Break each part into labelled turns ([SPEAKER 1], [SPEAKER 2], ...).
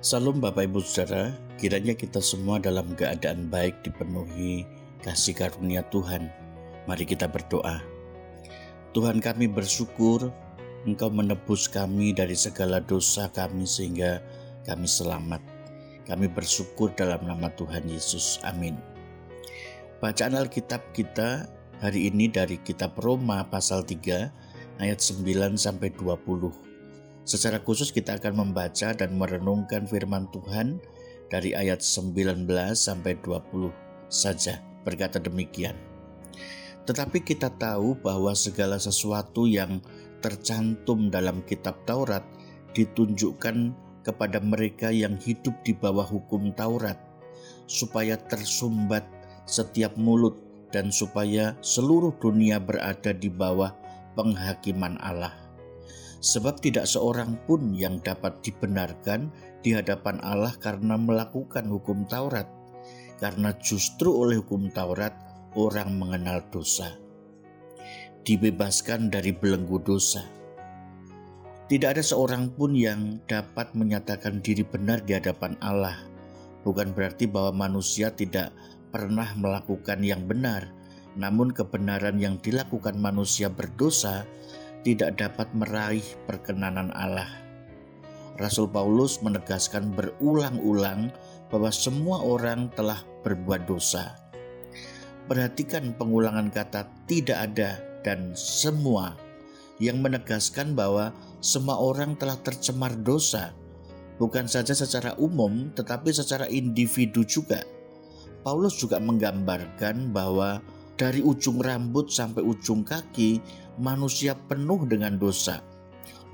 [SPEAKER 1] Salam Bapak Ibu Saudara, kiranya kita semua dalam keadaan baik dipenuhi kasih karunia Tuhan. Mari kita berdoa. Tuhan kami bersyukur Engkau menebus kami dari segala dosa kami sehingga kami selamat. Kami bersyukur dalam nama Tuhan Yesus. Amin. Bacaan Alkitab kita hari ini dari kitab Roma pasal 3 ayat 9 sampai 20. Secara khusus kita akan membaca dan merenungkan firman Tuhan dari ayat 19 sampai 20 saja berkata demikian. Tetapi kita tahu bahwa segala sesuatu yang tercantum dalam kitab Taurat ditunjukkan kepada mereka yang hidup di bawah hukum Taurat supaya tersumbat setiap mulut dan supaya seluruh dunia berada di bawah penghakiman Allah sebab tidak seorang pun yang dapat dibenarkan di hadapan Allah karena melakukan hukum Taurat, karena justru oleh hukum Taurat orang mengenal dosa, dibebaskan dari belenggu dosa. Tidak ada seorang pun yang dapat menyatakan diri benar di hadapan Allah. Bukan berarti bahwa manusia tidak pernah melakukan yang benar, namun kebenaran yang dilakukan manusia berdosa tidak dapat meraih perkenanan Allah. Rasul Paulus menegaskan berulang-ulang bahwa semua orang telah berbuat dosa. Perhatikan pengulangan kata "tidak ada" dan "semua" yang menegaskan bahwa semua orang telah tercemar dosa, bukan saja secara umum tetapi secara individu juga. Paulus juga menggambarkan bahwa dari ujung rambut sampai ujung kaki, manusia penuh dengan dosa.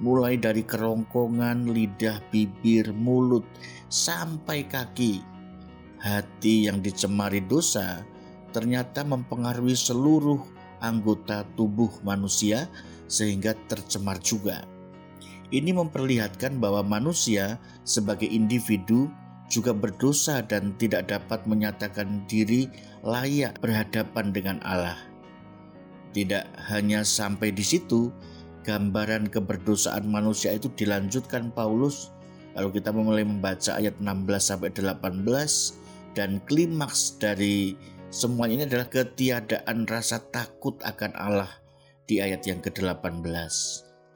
[SPEAKER 1] Mulai dari kerongkongan, lidah, bibir, mulut, sampai kaki. Hati yang dicemari dosa ternyata mempengaruhi seluruh anggota tubuh manusia sehingga tercemar juga. Ini memperlihatkan bahwa manusia sebagai individu juga berdosa dan tidak dapat menyatakan diri layak berhadapan dengan Allah. Tidak hanya sampai di situ, gambaran keberdosaan manusia itu dilanjutkan Paulus lalu kita mulai membaca ayat 16 sampai 18 dan klimaks dari semuanya ini adalah ketiadaan rasa takut akan Allah di ayat yang ke-18.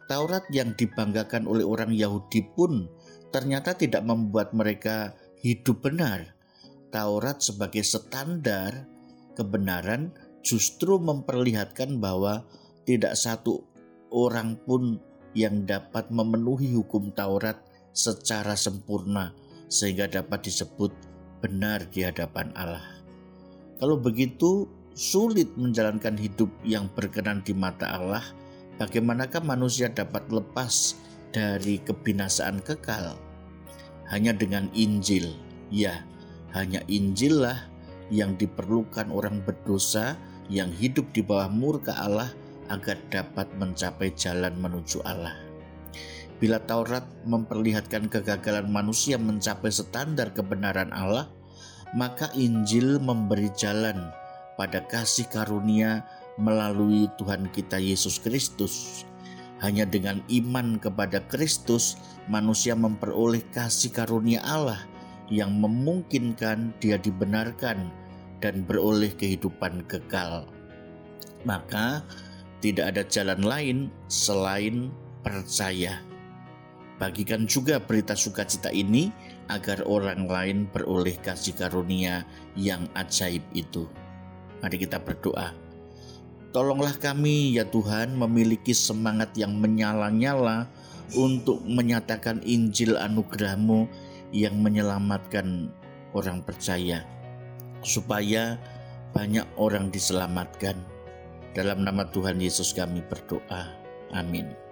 [SPEAKER 1] Taurat yang dibanggakan oleh orang Yahudi pun ternyata tidak membuat mereka hidup benar. Taurat sebagai standar kebenaran justru memperlihatkan bahwa tidak satu orang pun yang dapat memenuhi hukum Taurat secara sempurna sehingga dapat disebut benar di hadapan Allah. Kalau begitu sulit menjalankan hidup yang berkenan di mata Allah, bagaimanakah manusia dapat lepas dari kebinasaan kekal? hanya dengan Injil. Ya, hanya Injil lah yang diperlukan orang berdosa yang hidup di bawah murka Allah agar dapat mencapai jalan menuju Allah. Bila Taurat memperlihatkan kegagalan manusia mencapai standar kebenaran Allah, maka Injil memberi jalan pada kasih karunia melalui Tuhan kita Yesus Kristus hanya dengan iman kepada Kristus, manusia memperoleh kasih karunia Allah yang memungkinkan dia dibenarkan dan beroleh kehidupan kekal. Maka, tidak ada jalan lain selain percaya. Bagikan juga berita sukacita ini agar orang lain beroleh kasih karunia yang ajaib itu. Mari kita berdoa. Tolonglah kami ya Tuhan memiliki semangat yang menyala-nyala untuk menyatakan Injil anugerahmu yang menyelamatkan orang percaya. Supaya banyak orang diselamatkan. Dalam nama Tuhan Yesus kami berdoa. Amin.